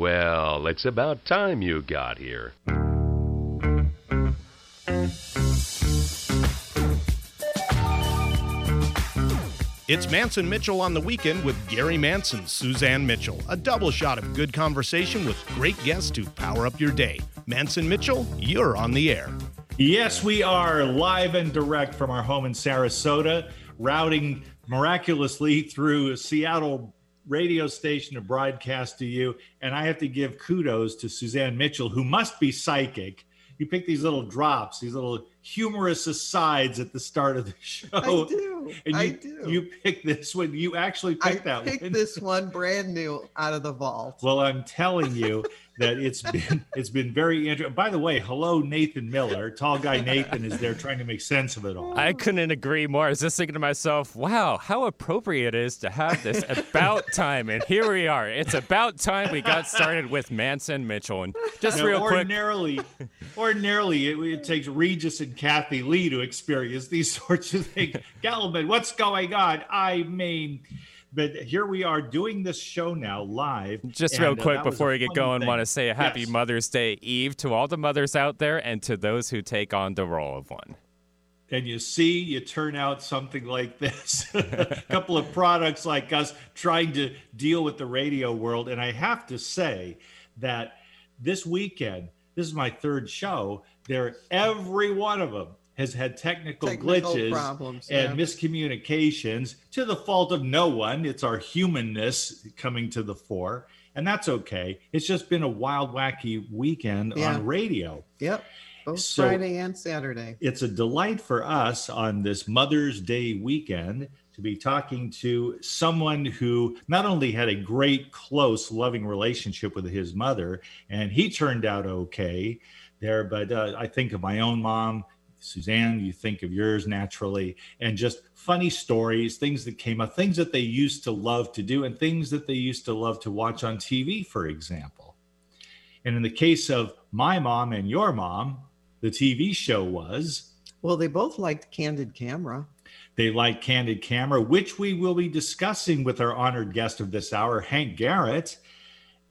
Well, it's about time you got here. It's Manson Mitchell on the weekend with Gary Manson, Suzanne Mitchell. A double shot of good conversation with great guests to power up your day. Manson Mitchell, you're on the air. Yes, we are live and direct from our home in Sarasota, routing miraculously through Seattle radio station to broadcast to you. And I have to give kudos to Suzanne Mitchell, who must be psychic. You pick these little drops, these little humorous asides at the start of the show. I do. And you, I do. You pick this one. You actually I picked that picked one. this one brand new out of the vault. Well, I'm telling you that it's been it's been very interesting. By the way, hello Nathan Miller. Tall guy Nathan is there trying to make sense of it all. I couldn't agree more. I was just thinking to myself, wow, how appropriate it is to have this about time. And here we are. It's about time we got started with Manson Mitchell. And just Now, real quick, ordinarily, ordinarily it, it takes Regis and Kathie Lee to experience these sorts of things. Gallivan, what's going on? I mean, but here we are doing this show now live. just and, real uh, quick a before we get going, thing. want to say a happy Yes. Mother's Day Eve to all the mothers out there and to those who take on the role of one. and you see you turn out something like this a couple of products like us trying to deal with the radio world and i have to say that this weekend this is my third show there every one of them has had technical, Technical glitches problems, and yeah. miscommunications to the fault of no one it's our humanness coming to the fore and that's okay it's just been a wild wacky weekend Yeah. on radio Yep. Both So- Friday and Saturday. it's a delight for us on this Mother's Day weekend to be talking to someone who not only had a great, close, loving relationship with his mother, and he turned out okay there, but uh, I think of my own mom. Suzanne, you think of yours naturally, and just funny stories, things that came up, things that they used to love to do, and things that they used to love to watch on TV, for example. And in the case of my mom and your mom, the TV show was Well, they both liked Candid Camera. they liked Candid Camera, which we will be discussing with our honored guest of this hour, Hank Garrett.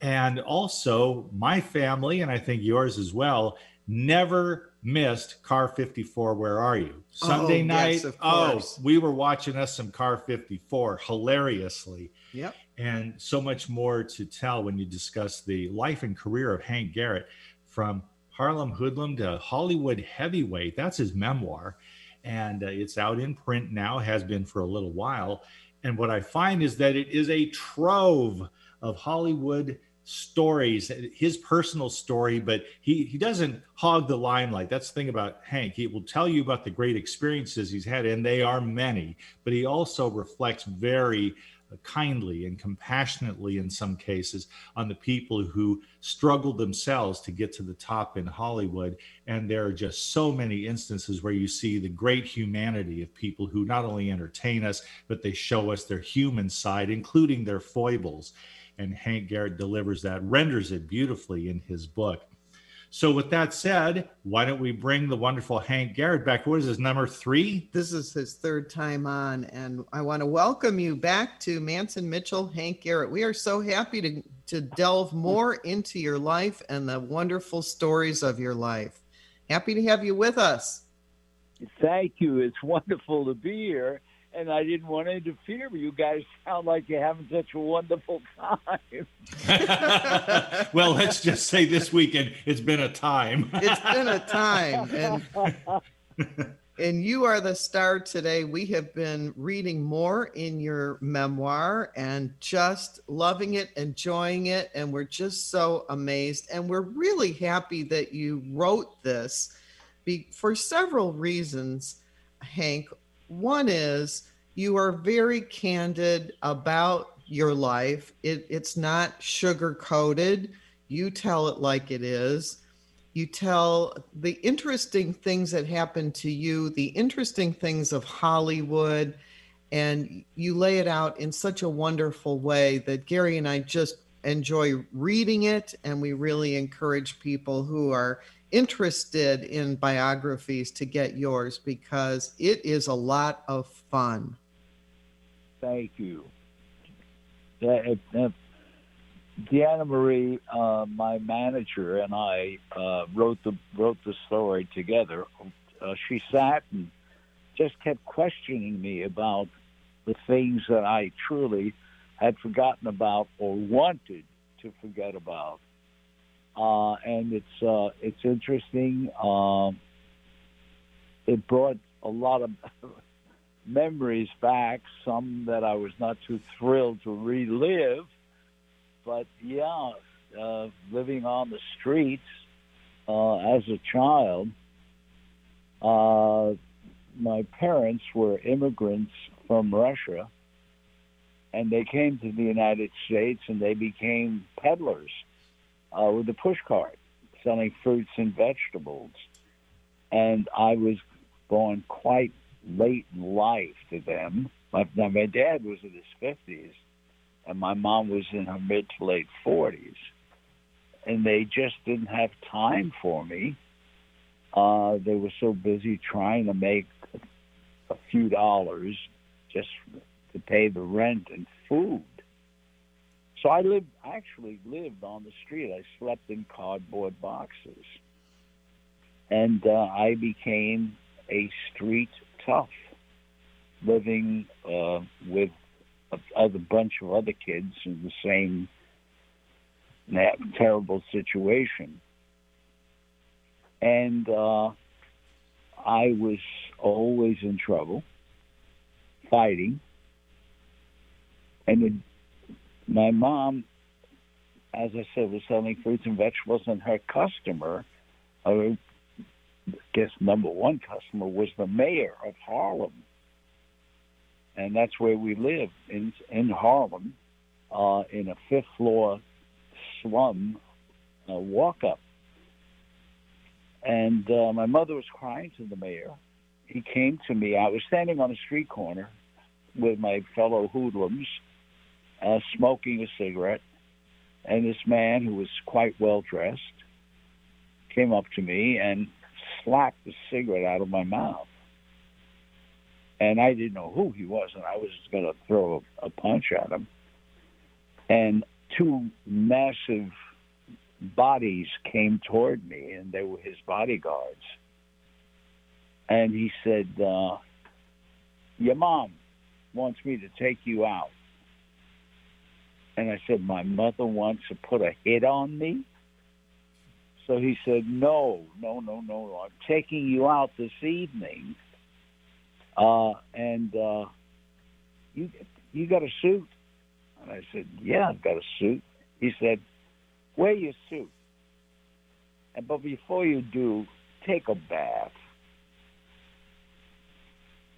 And also, my family, and I think yours as well, never missed Car 54. Where are you? Sunday Oh, night. yes, oh, we were watching us some Car 54 hilariously. Yep. and so much more to tell when you discuss the life and career of Hank Garrett from Harlem Hoodlum to Hollywood Heavyweight. That's his memoir. And uh, it's out in print now, has been for a little while. And what I find is that it is a trove of Hollywood stories, his personal story, but he, he doesn't hog the limelight. That's the thing about Hank. He will tell you about the great experiences he's had, and they are many, but he also reflects very uh, kindly and compassionately in some cases on the people who struggled themselves to get to the top in Hollywood. And there are just so many instances where you see the great humanity of people who not only entertain us, but they show us their human side, including their foibles. And Hank Garrett delivers that, renders it beautifully in his book. So, with that said, why don't we bring the wonderful Hank Garrett back? What is his number three? This is his third time on, and I want to welcome you back to Manson Mitchell, Hank Garrett. We are so happy to, to delve more into your life and the wonderful stories of your life. Happy to have you with us. Thank you. It's wonderful to be here. And I didn't want to interfere, but you guys sound like you're having such a wonderful time. well, let's just say this weekend it's been a time. It's been a time, and and you are the star today. We have been reading more in your memoir and just loving it, enjoying it, and we're just so amazed. And we're really happy that you wrote this be, for several reasons, Hank. One is you are very candid about your life. It, it's not sugar coated. You tell it like it is you tell the interesting things that happen to you, the interesting things of Hollywood, and you lay it out in such a wonderful way that Gary and I just enjoy reading it. And we really encourage people who are interested in biographies to get yours because it is a lot of fun. Thank you. That, Deanna Marie, uh, my manager, and I uh, wrote the wrote the story together. Uh, she sat and just kept questioning me about the things that I truly had forgotten about or wanted to forget about. Uh, and it's uh, it's interesting. Um, it brought a lot of memories back, some that I was not too thrilled to relive. But yeah, uh, living on the streets uh, as a child, uh, my parents were immigrants from Russia, and they came to the United States and they became peddlers uh, with a push cart selling fruits and vegetables. And I was born quite late in life to them. My, now, my dad was in his 50s, and my mom was in her mid to late 40s. And they just didn't have time for me. Uh, they were so busy trying to make a few dollars just to pay the rent and food. So I lived, actually lived on the street. I slept in cardboard boxes. And uh, I became a street tough, living uh, with a, bunch of other kids in the same that terrible situation. And uh, I was always in trouble, fighting. And my mom, as I said, was selling fruits and vegetables, and her customer, I guess number one customer, was the mayor of Harlem. And that's where we live, in, in Harlem, uh, in a fifth floor slum uh, walk up. And uh, my mother was crying to the mayor. He came to me. I was standing on a street corner with my fellow hoodlums, uh, smoking a cigarette. And this man, who was quite well dressed, came up to me and slapped the cigarette out of my mouth. And I didn't know who he was, and I was going to throw a, punch at him. And two massive bodies came toward me, and they were his bodyguards. And he said, uh, Your mom wants me to take you out. And I said, My mother wants to put a hit on me? So he said, No, no, no, no, no. I'm taking you out this evening. Uh, and uh, you you got a suit? And I said, Yeah, I've got a suit. He said, Wear your suit. And but before you do, take a bath.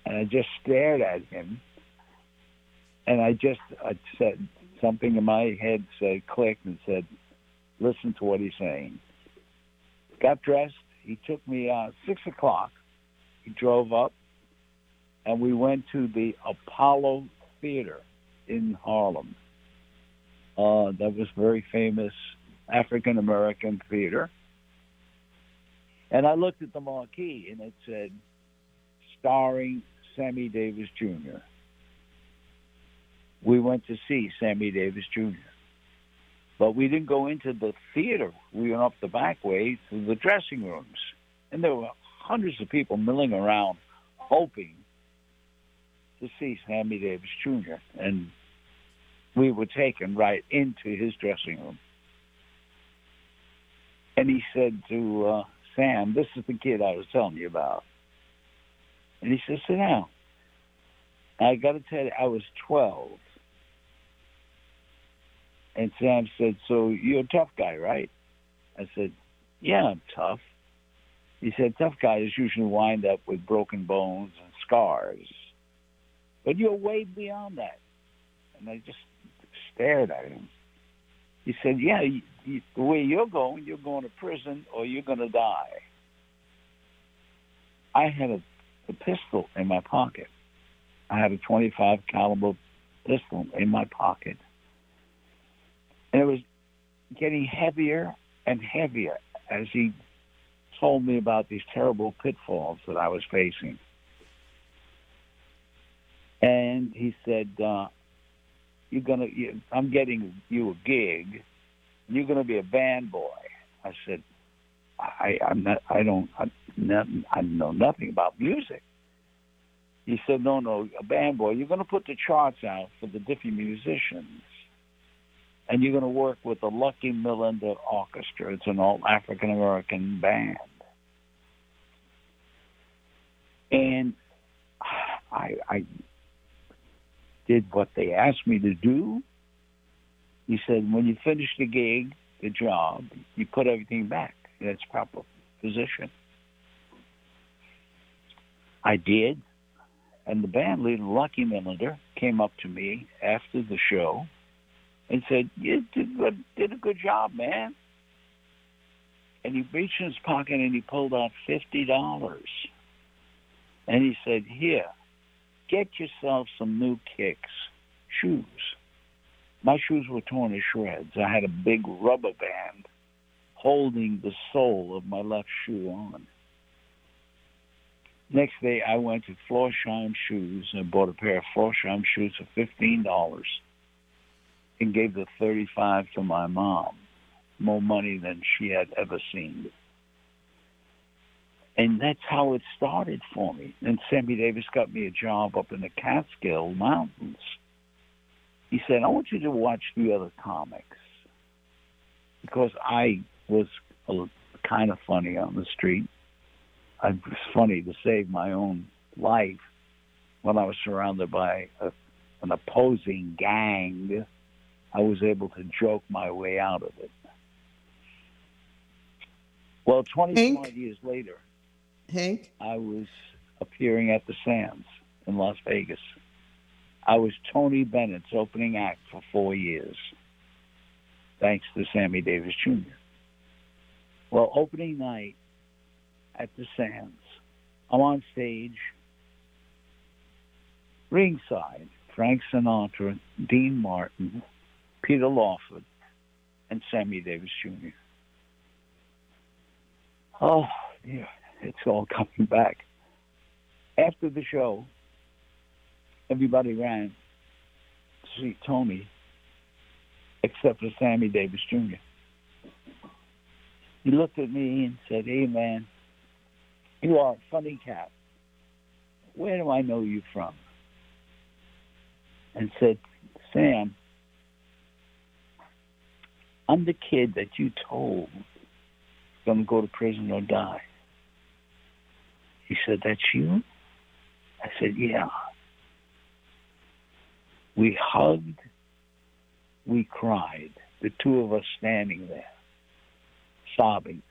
And I just stared at him. And I just I said something in my head said clicked and said, Listen to what he's saying. Got dressed. He took me uh six o'clock. He drove up and we went to the Apollo Theater in Harlem. Uh, that was very famous African American theater. And I looked at the marquee and it said, starring Sammy Davis Jr. We went to see Sammy Davis Jr. But we didn't go into the theater. We went up the back way to the dressing rooms. And there were hundreds of people milling around hoping to see Sammy Davis Jr. And we were taken right into his dressing room. And he said to uh, Sam, This is the kid I was telling you about. And he said, Sit down. I got to tell you, I was 12. And Sam said, So you're a tough guy, right? I said, Yeah, I'm tough. He said, Tough guys usually wind up with broken bones and scars. But you're way beyond that. And I just stared at him. He said, Yeah, you, you, the way you're going, you're going to prison or you're going to die. I had a, a pistol in my pocket. I had a 25 caliber pistol in my pocket. And it was getting heavier and heavier as he told me about these terrible pitfalls that I was facing. And he said, uh, "You're gonna. You, I'm getting you a gig you're to be a band boy. I said, I, I'm not. I don't. I, not, I know nothing about music. He said, No, no, a band boy. You're to put the charts out for the different musicians, and you're going to work with the Lucky Millinder Orchestra. It's an all African American band, and I, I did what they asked me to do. He said, when you finish the gig, the job, you put everything back in its proper position. I did. And the band leader, Lucky Millinder, came up to me after the show and said, You did, good, did a good job, man. And he reached in his pocket and he pulled out $50. And he said, Here, get yourself some new kicks, shoes. My shoes were torn to shreds. I had a big rubber band holding the sole of my left shoe on. Next day, I went to Florsheim Shoes and bought a pair of Florsheim shoes for fifteen dollars, and gave the thirty-five to my mom, more money than she had ever seen. And that's how it started for me. And Sammy Davis got me a job up in the Catskill Mountains. He said, I want you to watch the other comics. Because I was a, kind of funny on the street. I was funny to save my own life when I was surrounded by a, an opposing gang. I was able to joke my way out of it. Well, 25 years later, Hank? I was appearing at the Sands in Las Vegas. I was Tony Bennett's opening act for four years, thanks to Sammy Davis Jr. Well, opening night at the Sands, I'm on stage, ringside, Frank Sinatra, Dean Martin, Peter Lawford, and Sammy Davis Jr. Oh, yeah it's all coming back. After the show, everybody ran to see Tony, except for Sammy Davis Jr. He looked at me and said, Hey, man, you are a funny cat. Where do I know you from? And said, Sam, I'm the kid that you told going to go to prison or die. He said, That's you? I said, Yeah. We hugged, we cried, the two of us standing there, sobbing.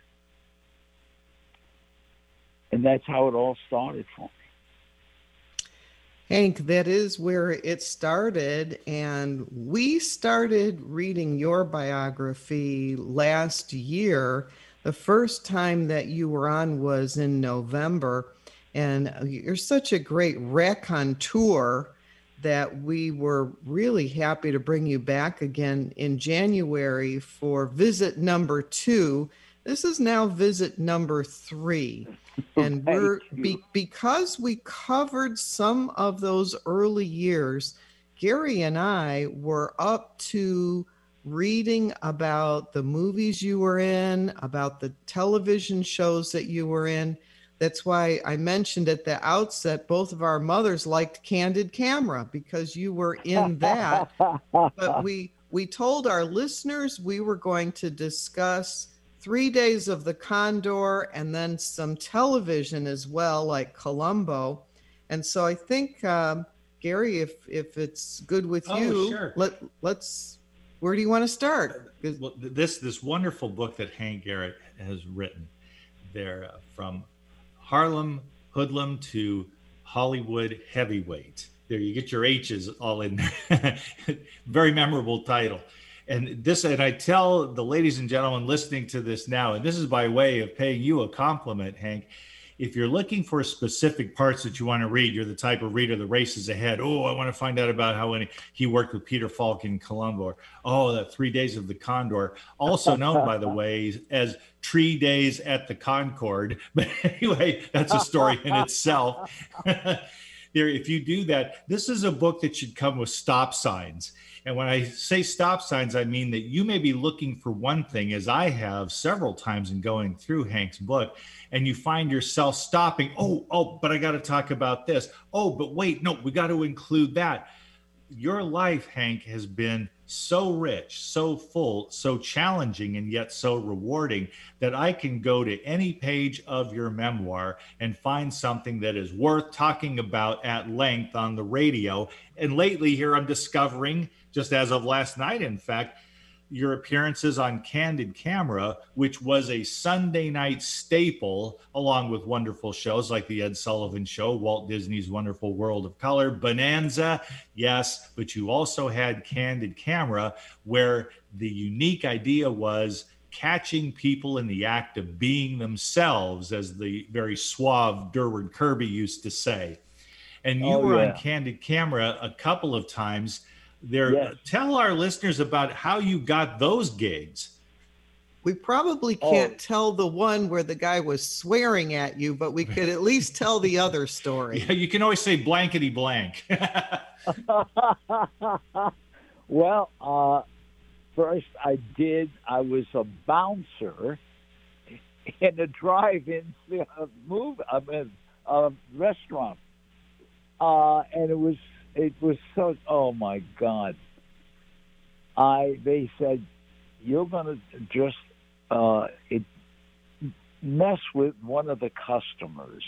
And that's how it all started for me. Hank, that is where it started. And we started reading your biography last year. The first time that you were on was in November, and you're such a great raconteur that we were really happy to bring you back again in January for visit number two. This is now visit number three. And we're be, because we covered some of those early years, Gary and I were up to reading about the movies you were in, about the television shows that you were in. That's why I mentioned at the outset, both of our mothers liked Candid Camera because you were in that. but we we told our listeners we were going to discuss three days of the Condor and then some television as well, like Columbo. And so I think um, Gary, if if it's good with oh, you, sure. let let's where do you want to start? Well, this this wonderful book that Hank Garrett has written, there uh, from Harlem hoodlum to Hollywood heavyweight. There, you get your H's all in there. Very memorable title. And this, and I tell the ladies and gentlemen listening to this now, and this is by way of paying you a compliment, Hank if you're looking for specific parts that you want to read, you're the type of reader the race is ahead. Oh, I want to find out about how he worked with Peter Falk in Columbo Or, oh, the three days of the Condor, also known, by the way, as Tree Days at the Concord. But anyway, that's a story in itself. there, if you do that, this is a book that should come with stop signs. And when I say stop signs, I mean that you may be looking for one thing, as I have several times in going through Hank's book, and you find yourself stopping. Oh, oh, but I got to talk about this. Oh, but wait, no, we got to include that. Your life, Hank, has been so rich, so full, so challenging, and yet so rewarding that I can go to any page of your memoir and find something that is worth talking about at length on the radio. And lately, here I'm discovering, just as of last night, in fact, your appearances on Candid Camera, which was a Sunday night staple, along with wonderful shows like The Ed Sullivan Show, Walt Disney's Wonderful World of Color, Bonanza, yes, but you also had Candid Camera, where the unique idea was catching people in the act of being themselves, as the very suave Durward Kirby used to say. And you Oh, were yeah. on Candid Camera a couple of times there Yes. tell our listeners about how you got those gigs We probably Oh. can't tell the one where the guy was swearing at you, but we could at least tell the other story. yeah, you can always say blankety blank well, uh, first I did. I was a bouncer in a drive-in uh, move, I mean, uh, restaurant, uh, and it was it was so. Oh my God! I they said you're gonna just uh, it mess with one of the customers.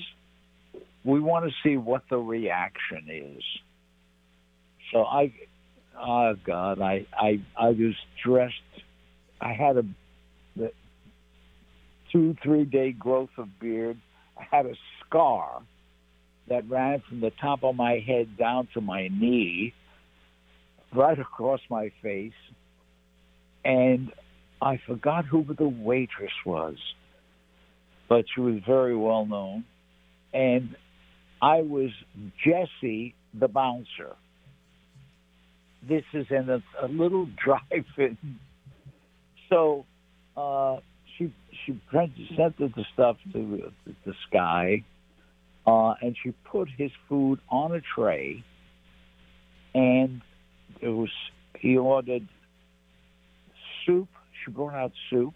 We want to see what the reaction is. So I oh God, I I I was dressed. I had a two three day growth of beard. I had a scar that ran from the top of my head down to my knee, right across my face, and I forgot who the waitress was, but she was very well known, and I was Jesse the bouncer this is in a, a little drive-in. So uh, she she presented the stuff to the, the guy, uh, and she put his food on a tray, and it was he ordered soup. She brought out soup,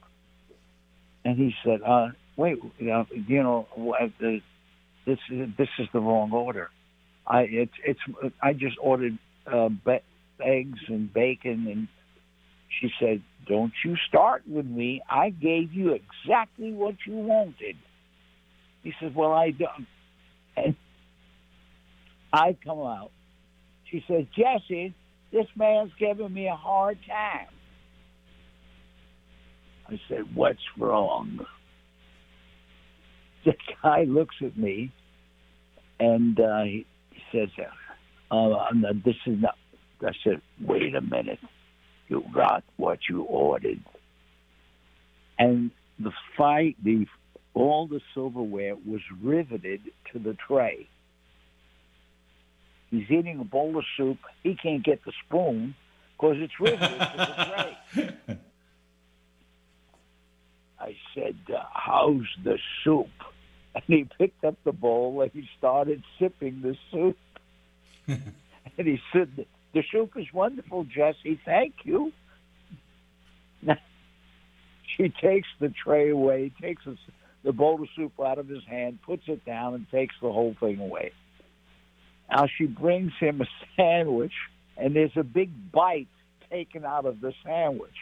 and he said, uh, "Wait, you know, you know, this is this is the wrong order. I it's it's I just ordered uh, be- eggs and bacon and she said don't you start with me i gave you exactly what you wanted he says well i don't i come out she says jesse this man's giving me a hard time i said what's wrong the guy looks at me and uh, he, says uh, not- this is not I said, wait a minute. You got what you ordered. And the fight, the all the silverware was riveted to the tray. He's eating a bowl of soup. He can't get the spoon because it's riveted to the tray. I said, uh, how's the soup? And he picked up the bowl and he started sipping the soup. and he said, the soup is wonderful, Jesse. Thank you. she takes the tray away, takes the, the bowl of soup out of his hand, puts it down, and takes the whole thing away. Now she brings him a sandwich, and there's a big bite taken out of the sandwich.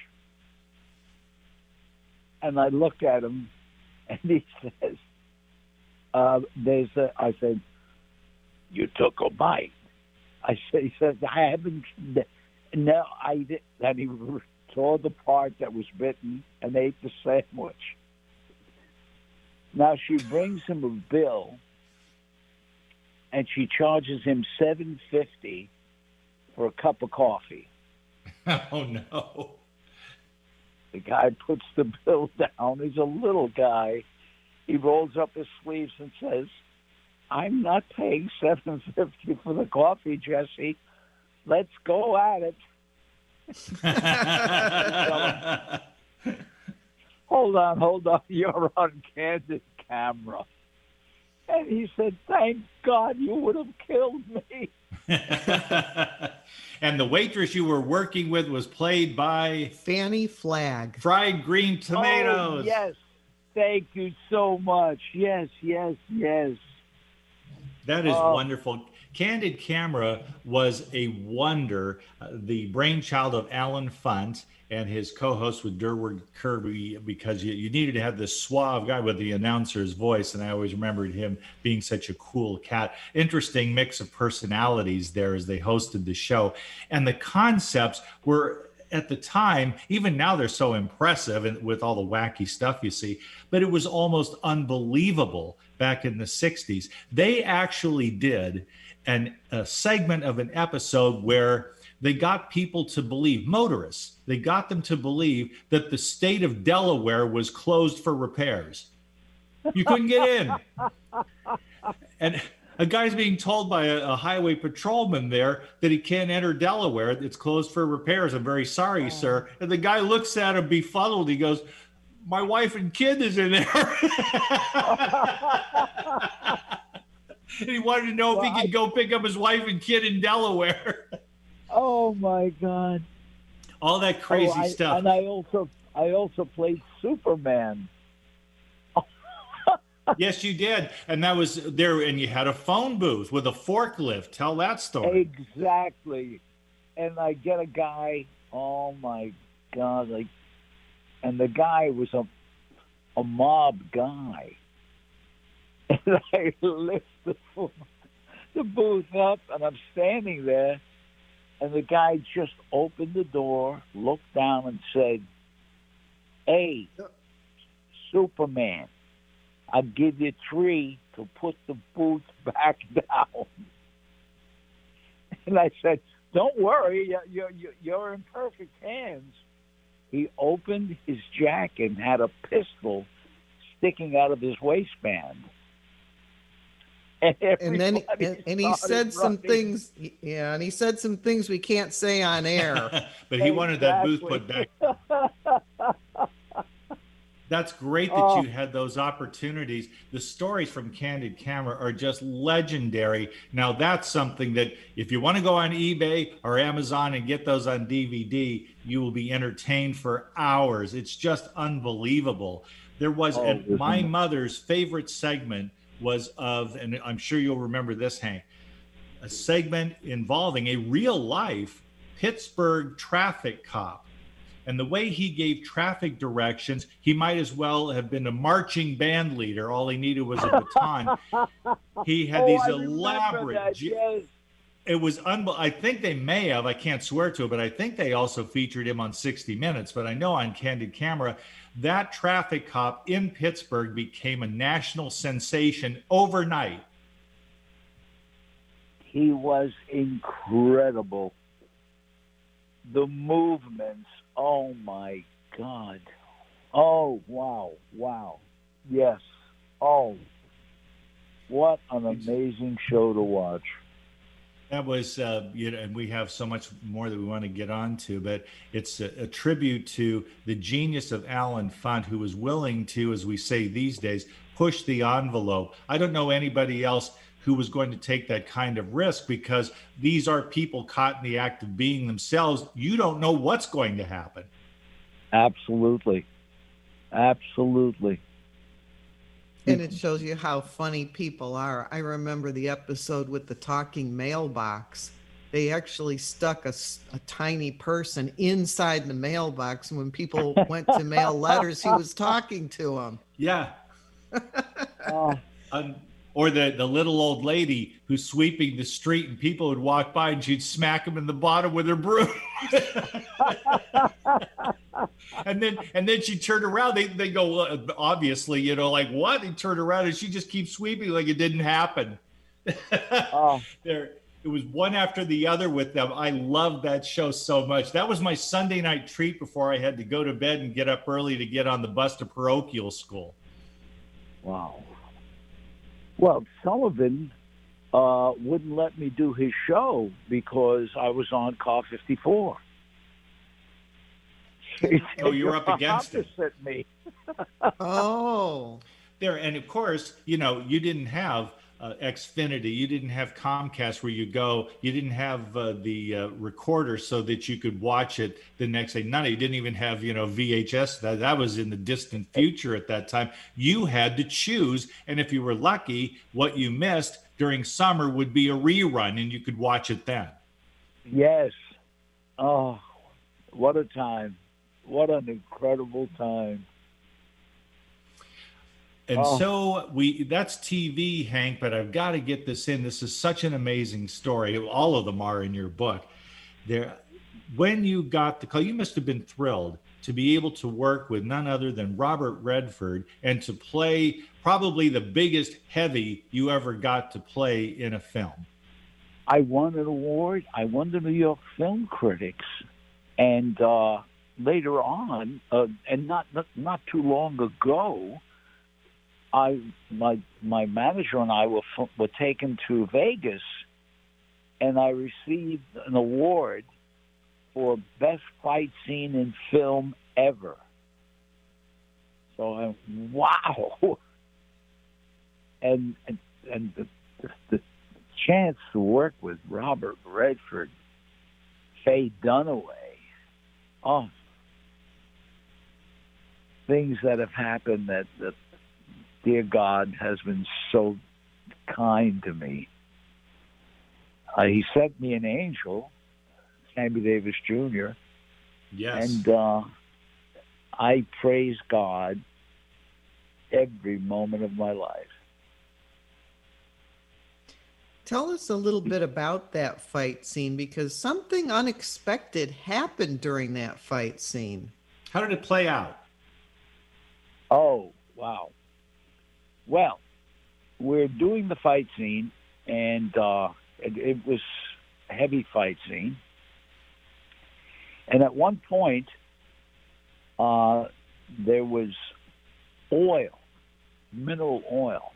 And I look at him, and he says, uh, "There's a." I said, "You took a bite." I said, he says, I haven't, no, I didn't. And he tore the part that was bitten and ate the sandwich. Now she brings him a bill and she charges him seven fifty for a cup of coffee. oh no The guy puts the bill down. He's a little guy. He rolls up his sleeves and says, I'm not paying seven fifty for the coffee, Jesse. Let's go at it. Hold on, hold on. You're on candid camera. And he said, "Thank God you would have killed me." and the waitress you were working with was played by Fannie Flagg. Fried Green Tomatoes. Oh, yes. Thank you so much. Yes, yes, yes. That is Oh. wonderful. Candid Camera was a wonder. Uh, the brainchild of Allen Funt and his co-host with Durward Kirby, because you, you needed to have this suave guy with the announcer's voice, and I always remembered him being such a cool cat. Interesting mix of personalities there as they hosted the show, and the concepts were at the time, even now they're so impressive and with all the wacky stuff you see, but it was almost unbelievable back in the 60s. They actually did an, a segment of an episode where they got people to believe, motorists, they got them to believe that the state of Delaware was closed for repairs. You couldn't get in. And a guy's being told by a, a highway patrolman there that he can't enter Delaware. It's closed for repairs. I'm very sorry, oh. sir. And the guy looks at him befuddled. He goes, My wife and kid is in there. and he wanted to know if he could go pick up his wife and kid in Delaware. Oh my God. All that oh, crazy Oh, I- stuff. And I also I also played Superman. yes, you did. And that was there. And you had a phone booth with a forklift. Tell that story. Exactly. And I get a guy, oh my God, like and the guy was a a mob guy. And I lift the, the booth up and I'm standing there and the guy just opened the door, looked down and said, Hey, Superman, I'll give you three to put the booth back down. And I said, "Don't worry, you're in perfect hands." He opened his jacket and had a pistol sticking out of his waistband. And, And then and, and he started said some things yeah, and he said some things we can't say on air. but he wanted that booth put back. That's great that Oh. you had those opportunities. The stories from Candid Camera are just legendary. Now, that's something that if you want to go on eBay or Amazon and get those on DVD, you will be entertained for hours. It's just unbelievable. There was, Oh, and my mother's favorite segment was of, and I'm sure you'll remember this, Hank, a segment involving a real life Pittsburgh traffic cop. And the way he gave traffic directions, he might as well have been a marching band leader. All he needed was a baton. he had Oh, these I elaborate. that, yes. It was unbel- I think they may have. I can't swear to it, but I think they also featured him on 60 Minutes. But I know on Candid Camera, that traffic cop in Pittsburgh became a national sensation overnight. He was incredible. The movements, oh my God. Oh, wow, wow. Yes. Oh, what an amazing show to watch. That was, uh, you know, and we have so much more that we want to get on to, but it's a, a tribute to the genius of Allen Funt, who was willing to, as we say these days, push the envelope. I don't know anybody else who was going to take that kind of risk because these are people caught in the act of being themselves. You don't know what's going to happen. Absolutely. Absolutely. And it shows you how funny people are. I remember the episode with the talking mailbox. They actually stuck a tiny person inside the mailbox. And when people went to mail letters, he was talking to them. Yeah. Oh, Um, or the, the little old lady who's sweeping the street and people would walk by and she'd smack them in the bottom with her broom. and then and then she turned around. They they go well, obviously, you know, like what? He turned around and she just keeps sweeping like it didn't happen. oh, there it was one after the other with them. I loved that show so much. That was my Sunday night treat before I had to go to bed and get up early to get on the bus to parochial school. wow. Well, Sullivan uh, wouldn't let me do his show because I was on Car 54. Oh, you're up against it. Me. Oh, there. And of course, you know, you didn't have uh, Xfinity, you didn't have Comcast where you go, you didn't have uh, the uh, recorder so that you could watch it the next day. None of you didn't even have, you know, VHS. That, that was in the distant future at that time. You had to choose. And if you were lucky, what you missed during summer would be a rerun and you could watch it then. Yes. Oh, what a time. What an incredible time. And Oh. so we that's TV, Hank, but I've got to get this in. This is such an amazing story. All of them are in your book. There when you got the call, you must have been thrilled to be able to work with none other than Robert Redford and to play probably the biggest heavy you ever got to play in a film. I won an award. I won the New York Film Critics, and uh, later on, uh, and not, not not too long ago, I my my manager and I were were taken to Vegas, and I received an award for best fight scene in film ever. So I, wow, and and and the, the, the chance to work with Robert Redford, Faye Dunaway, oh, things that have happened that, that dear God has been so kind to me. Uh, he sent me an angel, Sammy Davis Jr., Yes. and uh, I praise God every moment of my life. Tell us a little bit about that fight scene because something unexpected happened during that fight scene. How did it play out? Oh, wow. Well, we're doing the fight scene, and uh, it, it was a heavy fight scene. And at one point, uh, there was oil, mineral oil,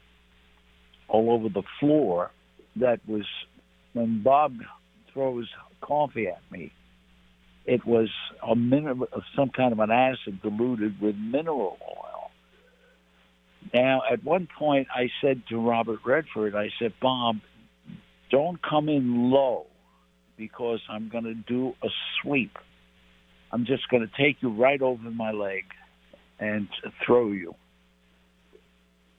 all over the floor. That was when Bob throws coffee at me. It was a some kind of an acid diluted with mineral oil. Now, at one point, I said to Robert Redford, I said, Bob, don't come in low because I'm going to do a sweep. I'm just going to take you right over my leg and throw you.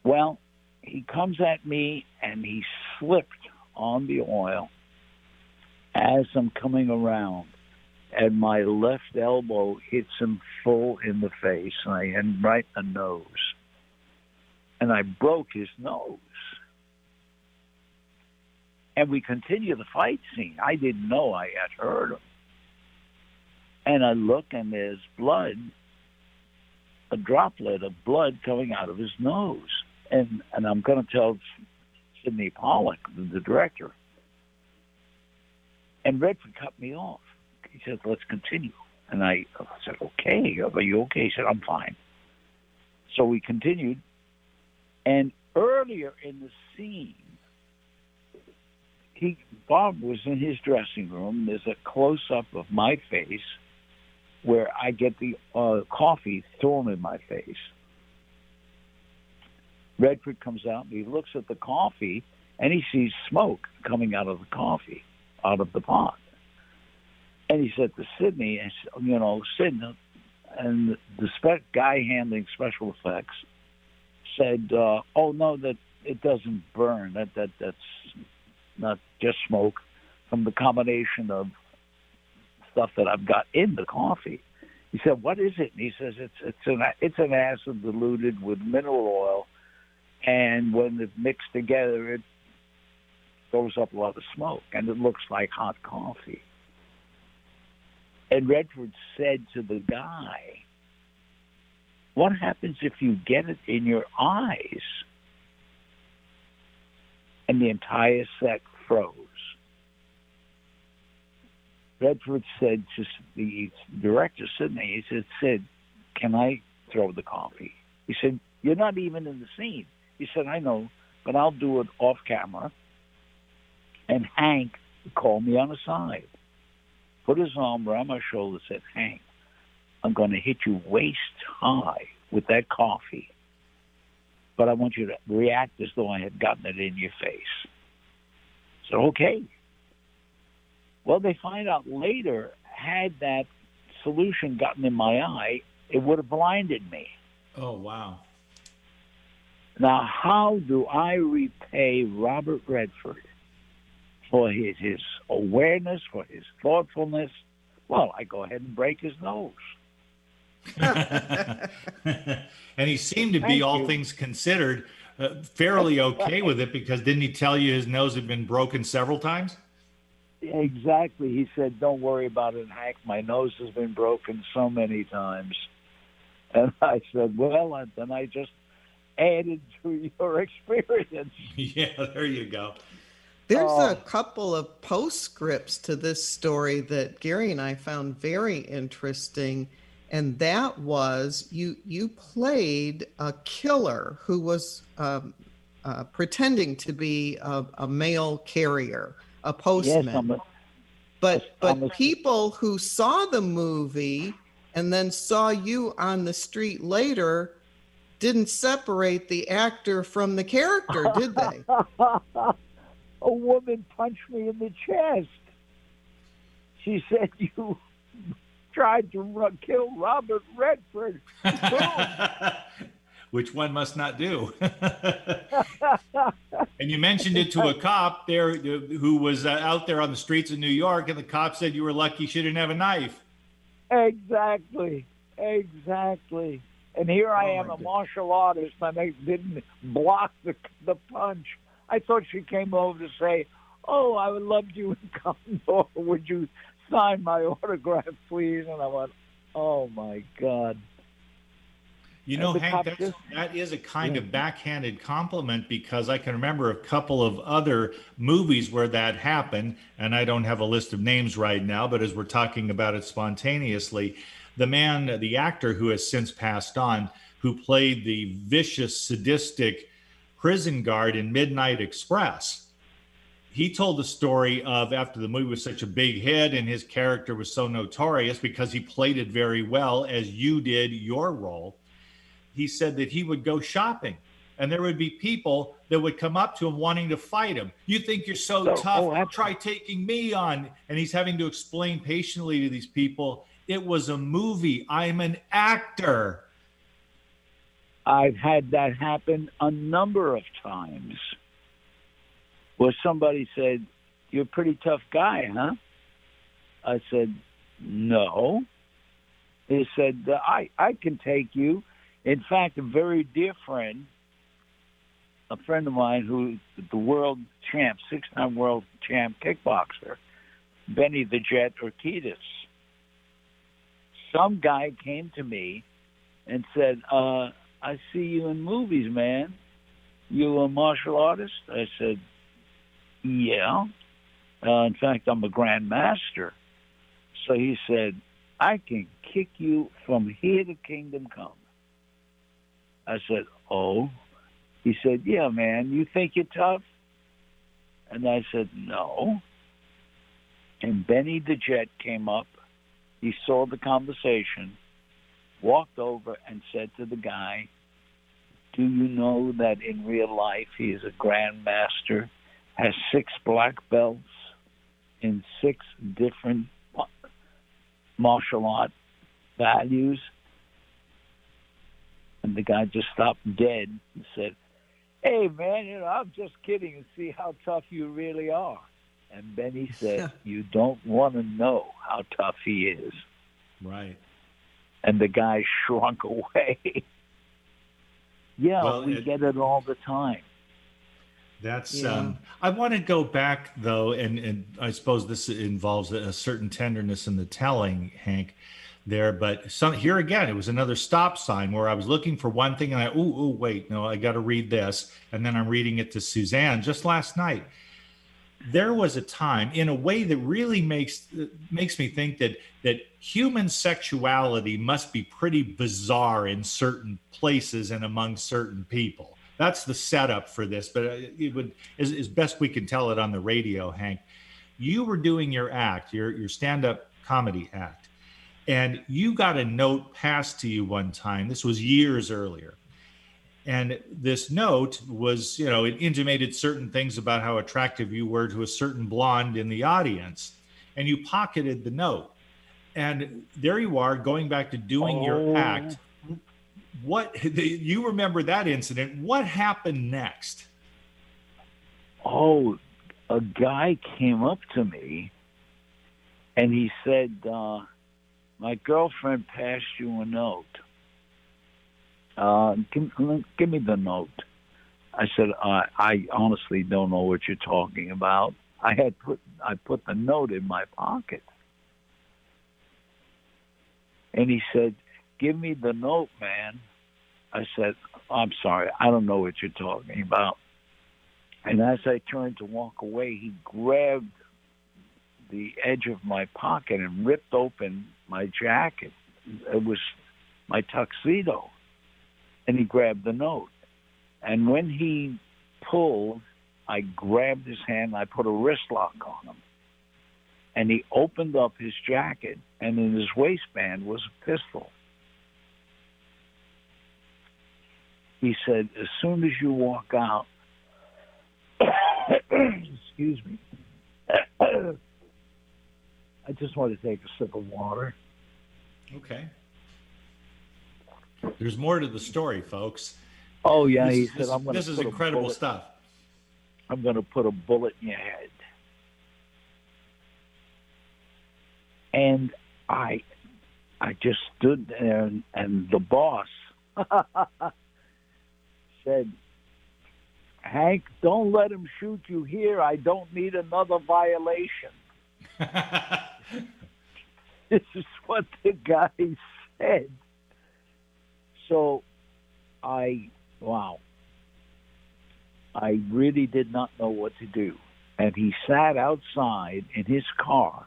Well, he comes at me and he slipped on the oil as I'm coming around, and my left elbow hits him full in the face, and I and right in the nose and I broke his nose. And we continue the fight scene. I didn't know I had hurt him. And I look, and there's blood, a droplet of blood coming out of his nose. And and I'm going to tell Sydney Pollack, the, director. And Redford cut me off. He said, "Let's continue." And I, I said, "Okay, are you okay?" He said, "I'm fine." So we continued, and earlier in the scene, he Bob was in his dressing room. There's a close up of my face where I get the uh, coffee thrown in my face. Redford comes out and he looks at the coffee and he sees smoke coming out of the coffee, out of the pot. And he said to Sidney, you know, Sidney, and the guy handling special effects said, uh, "Oh no, that it doesn't burn. That that that's not just smoke from the combination of stuff that I've got in the coffee." He said, "What is it?" And he says, "It's it's an it's an acid diluted with mineral oil, and when it's mixed together, it throws up a lot of smoke, and it looks like hot coffee." And Redford said to the guy, what happens if you get it in your eyes? And the entire set froze. Redford said to the director, Sidney, he said, Sid, can I throw the coffee? He said, You're not even in the scene. He said, I know, but I'll do it off camera. And Hank called me on the side, put his arm around my shoulder, said, Hank, I'm going to hit you waist high with that coffee. but I want you to react as though I had gotten it in your face. So okay. Well, they find out later, had that solution gotten in my eye, it would have blinded me. Oh, wow. Now, how do I repay Robert Redford for his, his awareness, for his thoughtfulness? Well, I go ahead and break his nose. and he seemed to be, Thank all you. things considered, uh, fairly okay with it because didn't he tell you his nose had been broken several times? Exactly. He said, Don't worry about it, Hank. My nose has been broken so many times. And I said, Well, and then I just added to your experience. yeah, there you go. There's Oh. a couple of postscripts to this story that Gary and I found very interesting, and that was you you played a killer who was um, uh, pretending to be a, a mail carrier, a postman. Yes, a, but but a- people who saw the movie and then saw you on the street later didn't separate the actor from the character, did they? a woman punched me in the chest. She said, You tried to ru- kill Robert Redford. Which one must not do? and you mentioned it to a cop there who was uh, out there on the streets of New York, and the cop said you were lucky she didn't have a knife. Exactly. Exactly. And here I Oh, am, a goodness. martial artist, and I didn't block the the punch. I thought she came over to say, "Oh, I would love you in Condor. Would you sign my autograph, please?" And I went, "Oh my God." You know, Hank, that's, that is a kind Yeah. of mm. backhanded compliment because I can remember a couple of other movies where that happened, and I don't have a list of names right now, but as we're talking about it spontaneously, the man, the actor who has since passed on, who played the vicious, sadistic prison guard in Midnight Express, he told the story of after the movie was such a big hit and his character was so notorious because he played it very well as you did your role he said that he would go shopping and there would be people that would come up to him wanting to fight him. You think you're so So- tough? oh, Try taking me on. And he's having to explain patiently to these people it was a movie. I'm an actor. I've had that happen a number of times where somebody said, You're a pretty tough guy, huh? I said, No. He said, I, I can take you. In fact, a very dear friend, a friend of mine who the world champ, six time world champ kickboxer, Benny the Jet Urquidez. Some guy came to me and said, uh, I see you in movies, man. You a martial artist? I said, Yeah. Uh, in fact, I'm a grandmaster. So he said, I can kick you from here to kingdom come. I said, Oh. He said, Yeah, man. You think you're tough? And I said, No. And Benny the Jet came up. He saw the conversation walked over and said to the guy, Do you know that in real life he is a grandmaster, has six black belts in six different martial art values? And the guy just stopped dead and said, Hey, man, you know, I'm just kidding and see how tough you really are. And Benny said, You don't want to know how tough he is Right. and the guy shrunk away. yeah, Well, we it- get it all the time. That's. Yeah. Um, I want to go back though, and and I suppose this involves a, certain tenderness in the telling, Hank. There, but some here again, it was another stop sign where I was looking for one thing, and I oh ooh wait, no, I got to read this, and then I'm reading it to Suzanne just last night. There was a time, in a way that really makes makes me think that that human sexuality must be pretty bizarre in certain places and among certain people that's the setup for this but uh, it would as, as best we can tell it on the radio hank you were doing your act your your stand-up comedy act and you got a note passed to you one time this was years earlier And this note was, you know, it intimated certain things about how attractive you were to a certain blonde in the audience. And you pocketed the note. And there you are going back to doing Oh. your act. What you remember that incident? What happened next? Oh, a guy came up to me and he said, uh, My girlfriend passed you a note. Uh, give, give me the note. I said, I, I honestly don't know what you're talking about. I had put I put the note in my pocket. And he said, Give me the note, man. I said, I'm sorry, I don't know what you're talking about. And as I turned to walk away, he grabbed the edge of my pocket and ripped open my jacket. It was my tuxedo. And he grabbed the note. And when he pulled, I grabbed his hand, I put a wrist lock on him. And he opened up his jacket, and in his waistband was a pistol. He said, As soon as you walk out, excuse me. I just want to take a sip of water. Okay. There's more to the story, folks. Oh yeah, this he is, said, this, "I'm going this is incredible bullet, stuff. I'm going to put a bullet in your head." And I, I just stood there, and, and the boss said, "Hank, don't let him shoot you here. I don't need another violation." this is what the guy said. So I, wow, I really did not know what to do. And he sat outside in his car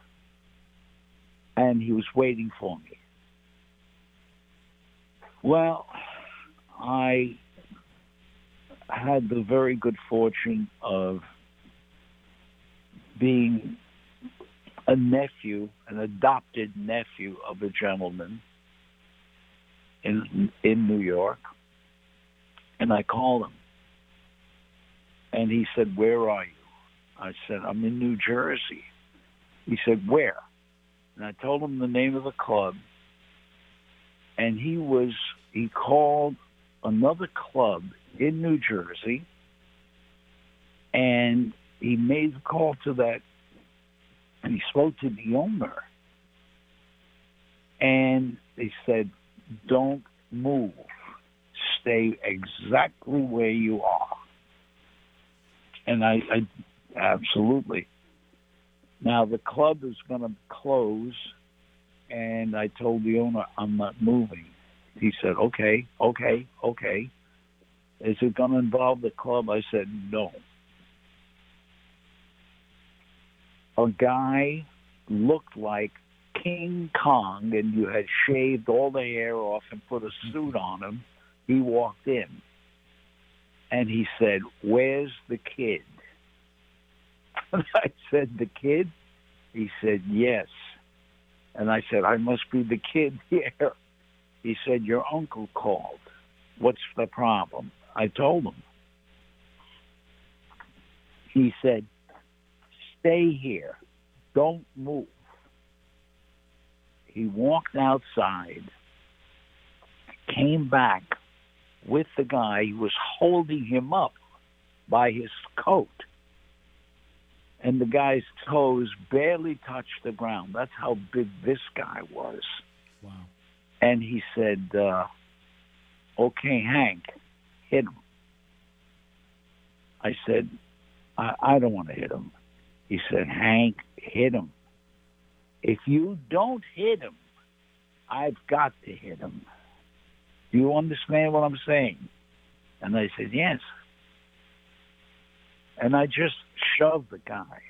and he was waiting for me. Well, I had the very good fortune of being a nephew, an adopted nephew of a gentleman in in New York, and I called him, and he said, "Where are you?" I said, "I'm in New Jersey." He said, "Where?" And I told him the name of the club, and he was he called another club in New Jersey, and he made the call to that and he spoke to the owner and they said don't move. Stay exactly where you are. And i, I absolutely. Now the club is going to close and i told the owner i'm not moving. He said okay okay okay is it going to involve the club i said no a guy looked like King Kong and you had shaved all the hair off and put a suit on him, he walked in and he said, Where's the kid? And I said, The kid? He said, Yes. And I said, I must be the kid here. He said, Your uncle called. What's the problem? I told him. He said, Stay here. Don't move. He walked outside, came back with the guy who was holding him up by his coat. And the guy's toes barely touched the ground. That's how big this guy was. Wow. And he said, uh, Okay, Hank, hit him. I said, I, I don't want to hit him. He said, Hank, hit him. If you don't hit him, I've got to hit him. Do you understand what I'm saying? And I said, Yes. And I just shoved the guy.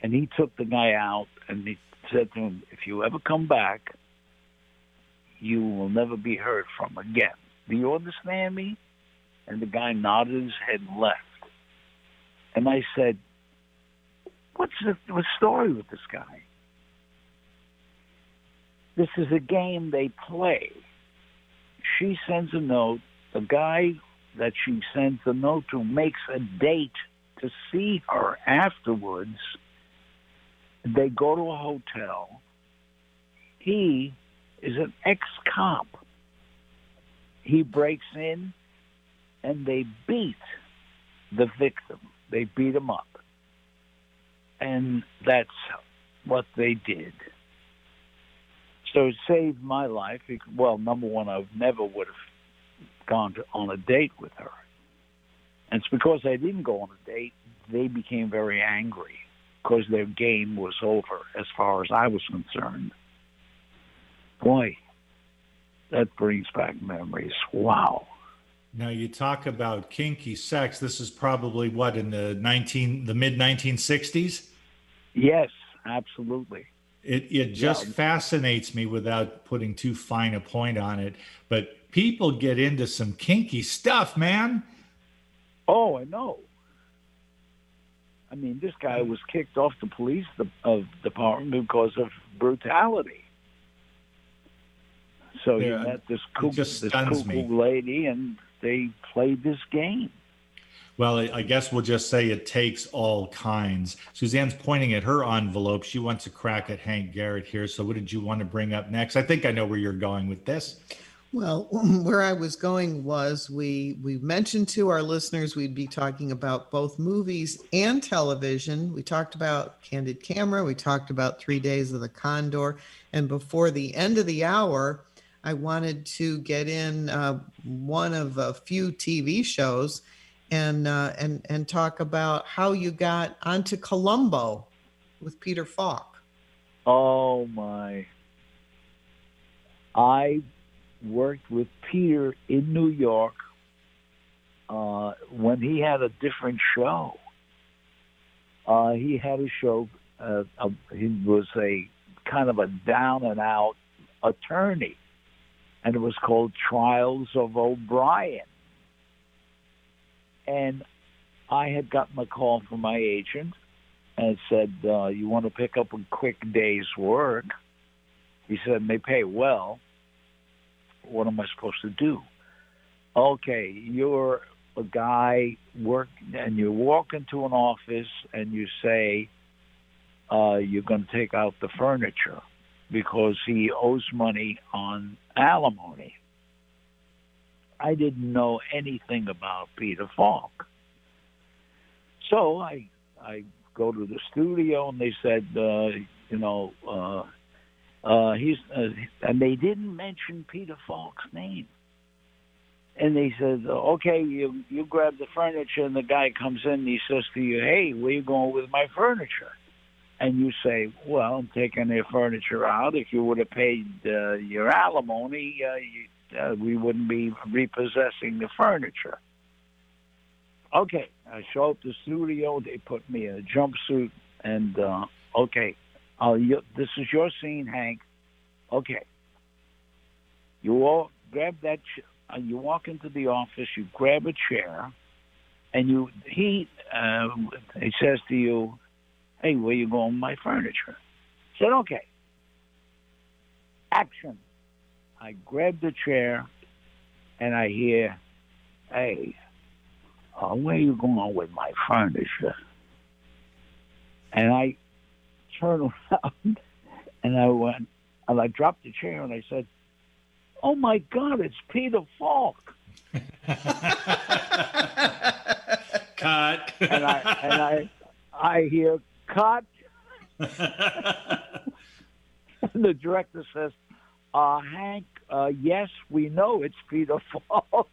And he took the guy out and he said to him, If you ever come back, you will never be heard from again. Do you understand me? And the guy nodded his head and left. And I said, What's the, the story with this guy? This is a game they play. She sends a note, the guy that she sends the note to makes a date to see her afterwards. They go to a hotel. He is an ex cop. He breaks in and they beat the victim. They beat him up. And that's what they did. So it saved my life. Well, number one, I never would have gone to, on a date with her. And it's because I didn't go on a date, they became very angry because their game was over as far as I was concerned. Boy, that brings back memories. Wow. Now you talk about kinky sex. This is probably what in the nineteen the mid nineteen sixties. Yes, absolutely. It it just Yeah. fascinates me without putting too fine a point on it. But people get into some kinky stuff, man. Oh, I know. I mean, this guy was kicked off the police de- of department because of brutality. So Yeah, he met this cool, just this stuns cool me. lady, and they played this game. Well, I I guess we'll just say it takes all kinds. Suzanne's pointing at her envelope. She wants a crack at Hank Garrett here. So, what did you want to bring up next? I think I know where you're going with this. Well, where I was going was we we mentioned to our listeners we'd be talking about both movies and television. We talked about Candid Camera, we talked about 3 Days of the Condor, and before the end of the hour, I wanted to get in uh, one of a few TV shows and uh, and and talk about how you got onto Columbo with Peter Falk. Oh my! I worked with Peter in New York uh, when he had a different show. Uh, he had a show. Uh, uh, he was a kind of a down and out attorney, and it was called Trials of O'Brien. And I had gotten a call from my agent and said, uh, "You want to pick up a quick day's work?" He said, "And "They pay well." What am I supposed to do? Okay, you're a guy work, and you walk into an office and you say uh, you're going to take out the furniture because he owes money on alimony. I didn't know anything about Peter Falk, so I I go to the studio and they said, uh, you know, uh, uh, he's, uh, and they didn't mention Peter Falk's name. And they said, okay, you you grab the furniture, and the guy comes in. And he says to you, "Hey, where you going with my furniture?" And you say, "Well, I'm taking the furniture out. If you would have paid uh, your alimony, uh, you, uh, we wouldn't be repossessing the furniture." Okay, I show up the studio. They put me in a jumpsuit, and uh, okay, you, this is your scene, Hank. Okay, you all grab that. Ch- uh, you walk into the office. You grab a chair, and you he uh, he says to you, "Hey, where you going with my furniture?" I said, "Okay." Action. I grab the chair, and I hear, "Hey, uh, where you going with my furniture?" And I turn around and I went and I dropped the chair and I said, "Oh my God, it's Peter Falk!" Cut. And I and I I hear cut. The director says, uh, "Hank, uh, yes, we know it's Peter Falk."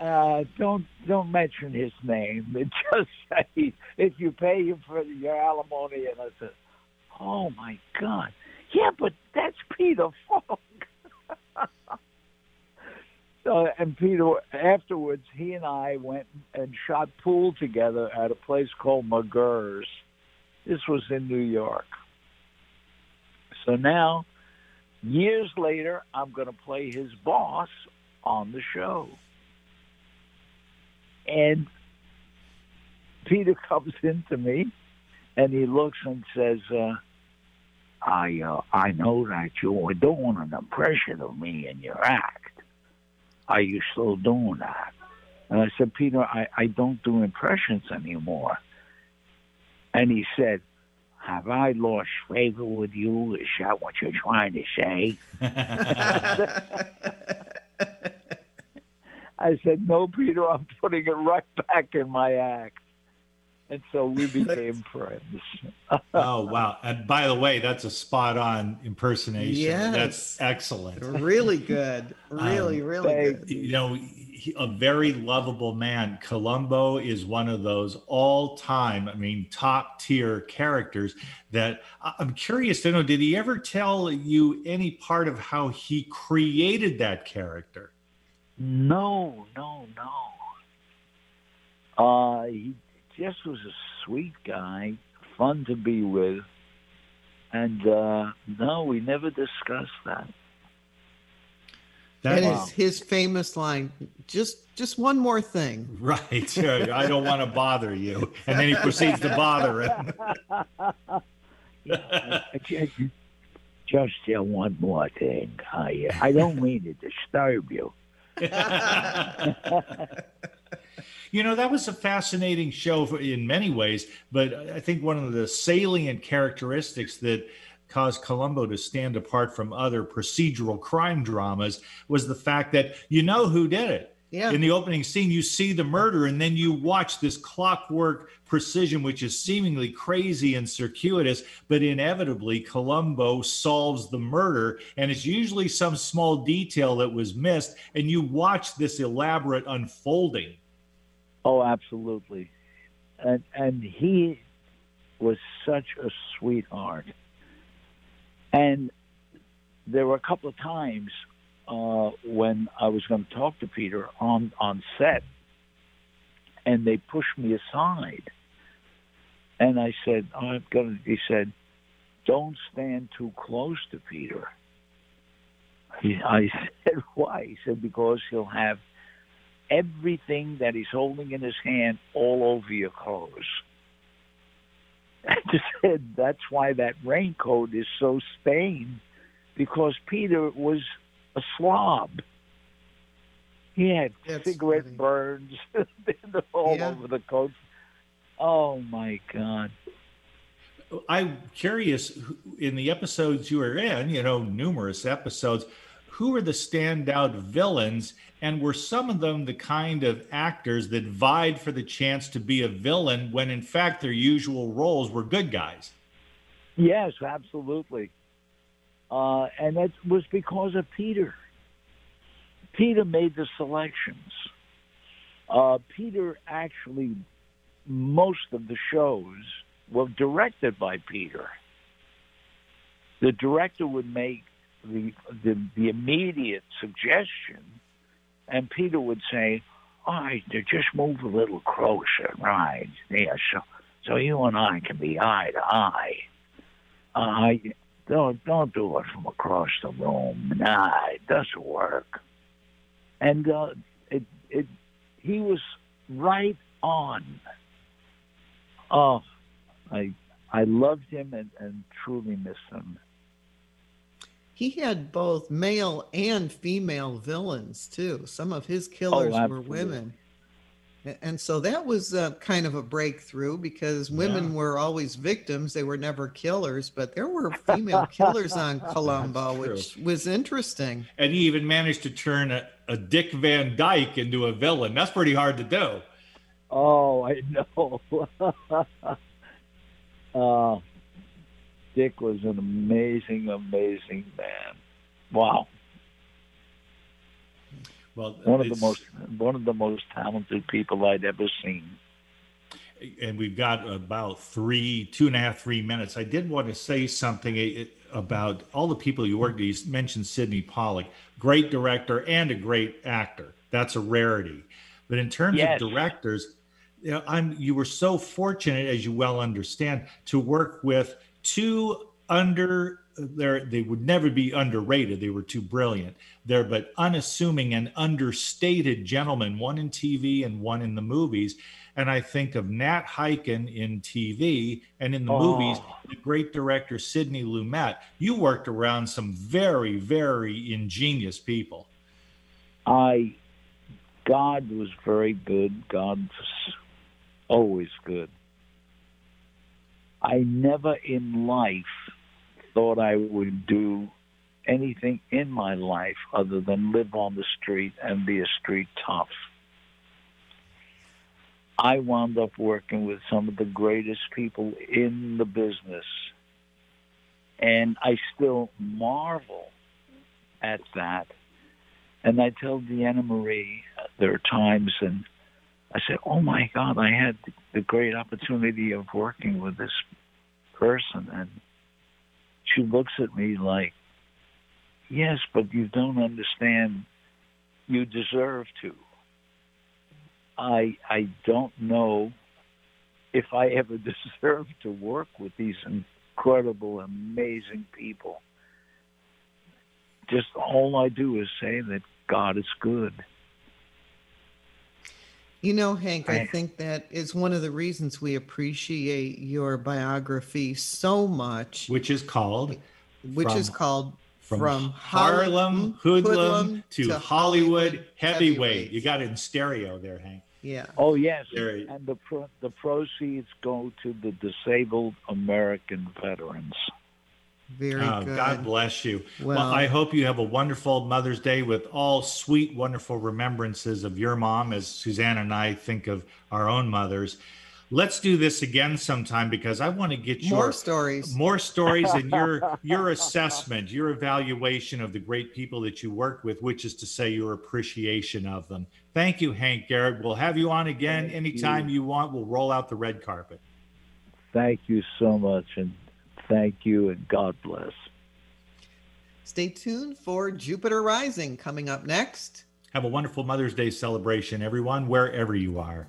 Uh, don't don't mention his name. It just say if you pay him for your alimony, and I said, "Oh my God, yeah, but that's Peter Falk." So, and Peter afterwards, he and I went and shot pool together at a place called McGirr's. This was in New York. So now, years later, I'm going to play his boss on the show. And Peter comes into me and he looks and says, uh, I uh, I know that you were doing an impression of me in your act. Are you still doing that? And I said, Peter, I, I don't do impressions anymore. And he said, Have I lost favor with you? Is that what you're trying to say? I said, No, Peter, I'm putting it right back in my act. And so we became friends. oh wow! And by the way, that's a spot on impersonation. Yes. That's excellent. really good. Really, Um, really good. you know he, a very lovable man columbo is one of those all-time i mean top tier characters that I- i'm curious to know did he ever tell you any part of how he created that character No, no, no. Uh, he just was a sweet guy, fun to be with, and uh, no, we never discussed that. that and is his, his famous line, just just one more thing. right i don't want to bother you and then he proceeds to bother him Just uh, one more thing. I uh, I don't mean to disturb you. You know, that was a fascinating show for, in many ways, but I think one of the salient characteristics that caused Columbo to stand apart from other procedural crime dramas was the fact that you know who did it. Yeah. In the opening scene, you see the murder, and then you watch this clockwork precision, which is seemingly crazy and circuitous, but inevitably, Columbo solves the murder. And it's usually some small detail that was missed, and you watch this elaborate unfolding. Oh, absolutely. And and he was such a sweetheart. And there were a couple of times uh, when I was going to talk to Peter on on set, and they pushed me aside. And I said, oh, "I'm going." He said, "Don't stand too close to Peter." He, I said, "Why?" He said, "Because he'll have." Everything that he's holding in his hand all over your clothes. I just said that's why that raincoat is so stained because Peter was a slob. He had That's cigarette funny. burns all Yeah. over the coat. Oh my God. I'm curious in the episodes you were in, you know, numerous episodes, who were the standout villains, and were some of them the kind of actors that vied for the chance to be a villain when in fact their usual roles were good guys? Yes, absolutely. Uh, and that was because of Peter. Peter made the selections. Uh, Peter actually, most of the shows were directed by Peter. The director would make the, the, the immediate suggestion, and Peter would say, "All right, just move a little closer, right? Yeah, so so you and I can be eye to eye." I don't don't do it from across the room. Nah, it doesn't work. And uh, it it he was right on. Oh, I I loved him and, and truly missed him. He had both male and female villains too. Some of his killers were women. And so that was uh, kind of a breakthrough because women Yeah. were always victims. They were never killers, but there were female killers on Columbo, which was interesting. And he even managed to turn a, a Dick Van Dyke into a villain. That's pretty hard to do. Oh, I know. uh, Dick was an amazing, amazing man. Wow, Well, one of the most one of the most talented people I'd ever seen. and we've got about three, two and a half, three minutes. I did want to say something eh, about all the people you worked. with. You mentioned Sydney Pollack, great director and a great actor. That's a rarity. But in terms Yes. of directors, you know, I'm you were so fortunate, as you well understand, to work with two under they're they would never be underrated. They were too brilliant. They're but unassuming and understated gentlemen, one in TV and one in the movies. And I think of Nat Hiken in TV and in the Oh. movies, the great director Sidney Lumet. You worked around some very, very ingenious people. I, God was very good. God was always good. I never in life thought I would do anything in my life other than live on the street and be a street tough. I wound up working with some of the greatest people in the business. And I still marvel at that. And I tell Deanna Marie, uh, there are times, and I said, "Oh my God, I had the great opportunity of working with this person," and she looks at me like, "Yes, but you don't understand. You deserve to." I I don't know if I ever deserve to work with these incredible, amazing people. Just all I do is say that God is good. You know, Hank, I I- think that is one of the reasons we appreciate your biography so much, which is called which is From- called from, From Harlem Hoodlum Hoodlum to, to Hollywood Hollywood heavyweight. Heavyweight. You got it in stereo there, Hank. Yeah. Oh yes, Very- and the pro- the proceeds go to the disabled American veterans. Very Oh, good. God bless you. Well, Well- I hope you have a wonderful Mother's Day with all sweet, wonderful remembrances of your mom as Suzanne and I think of our own mothers. Let's do this again sometime because I want to get your More stories. more stories and your your assessment, your evaluation of the great people that you work with, which is to say your appreciation of them. Thank you, Hank Garrett. We'll have you on again Thank anytime you. you want. We'll roll out the red carpet. Thank you so much, and thank you, and God bless. Stay tuned for Jupiter Rising coming up next. Have a wonderful Mother's Day celebration, everyone, wherever you are.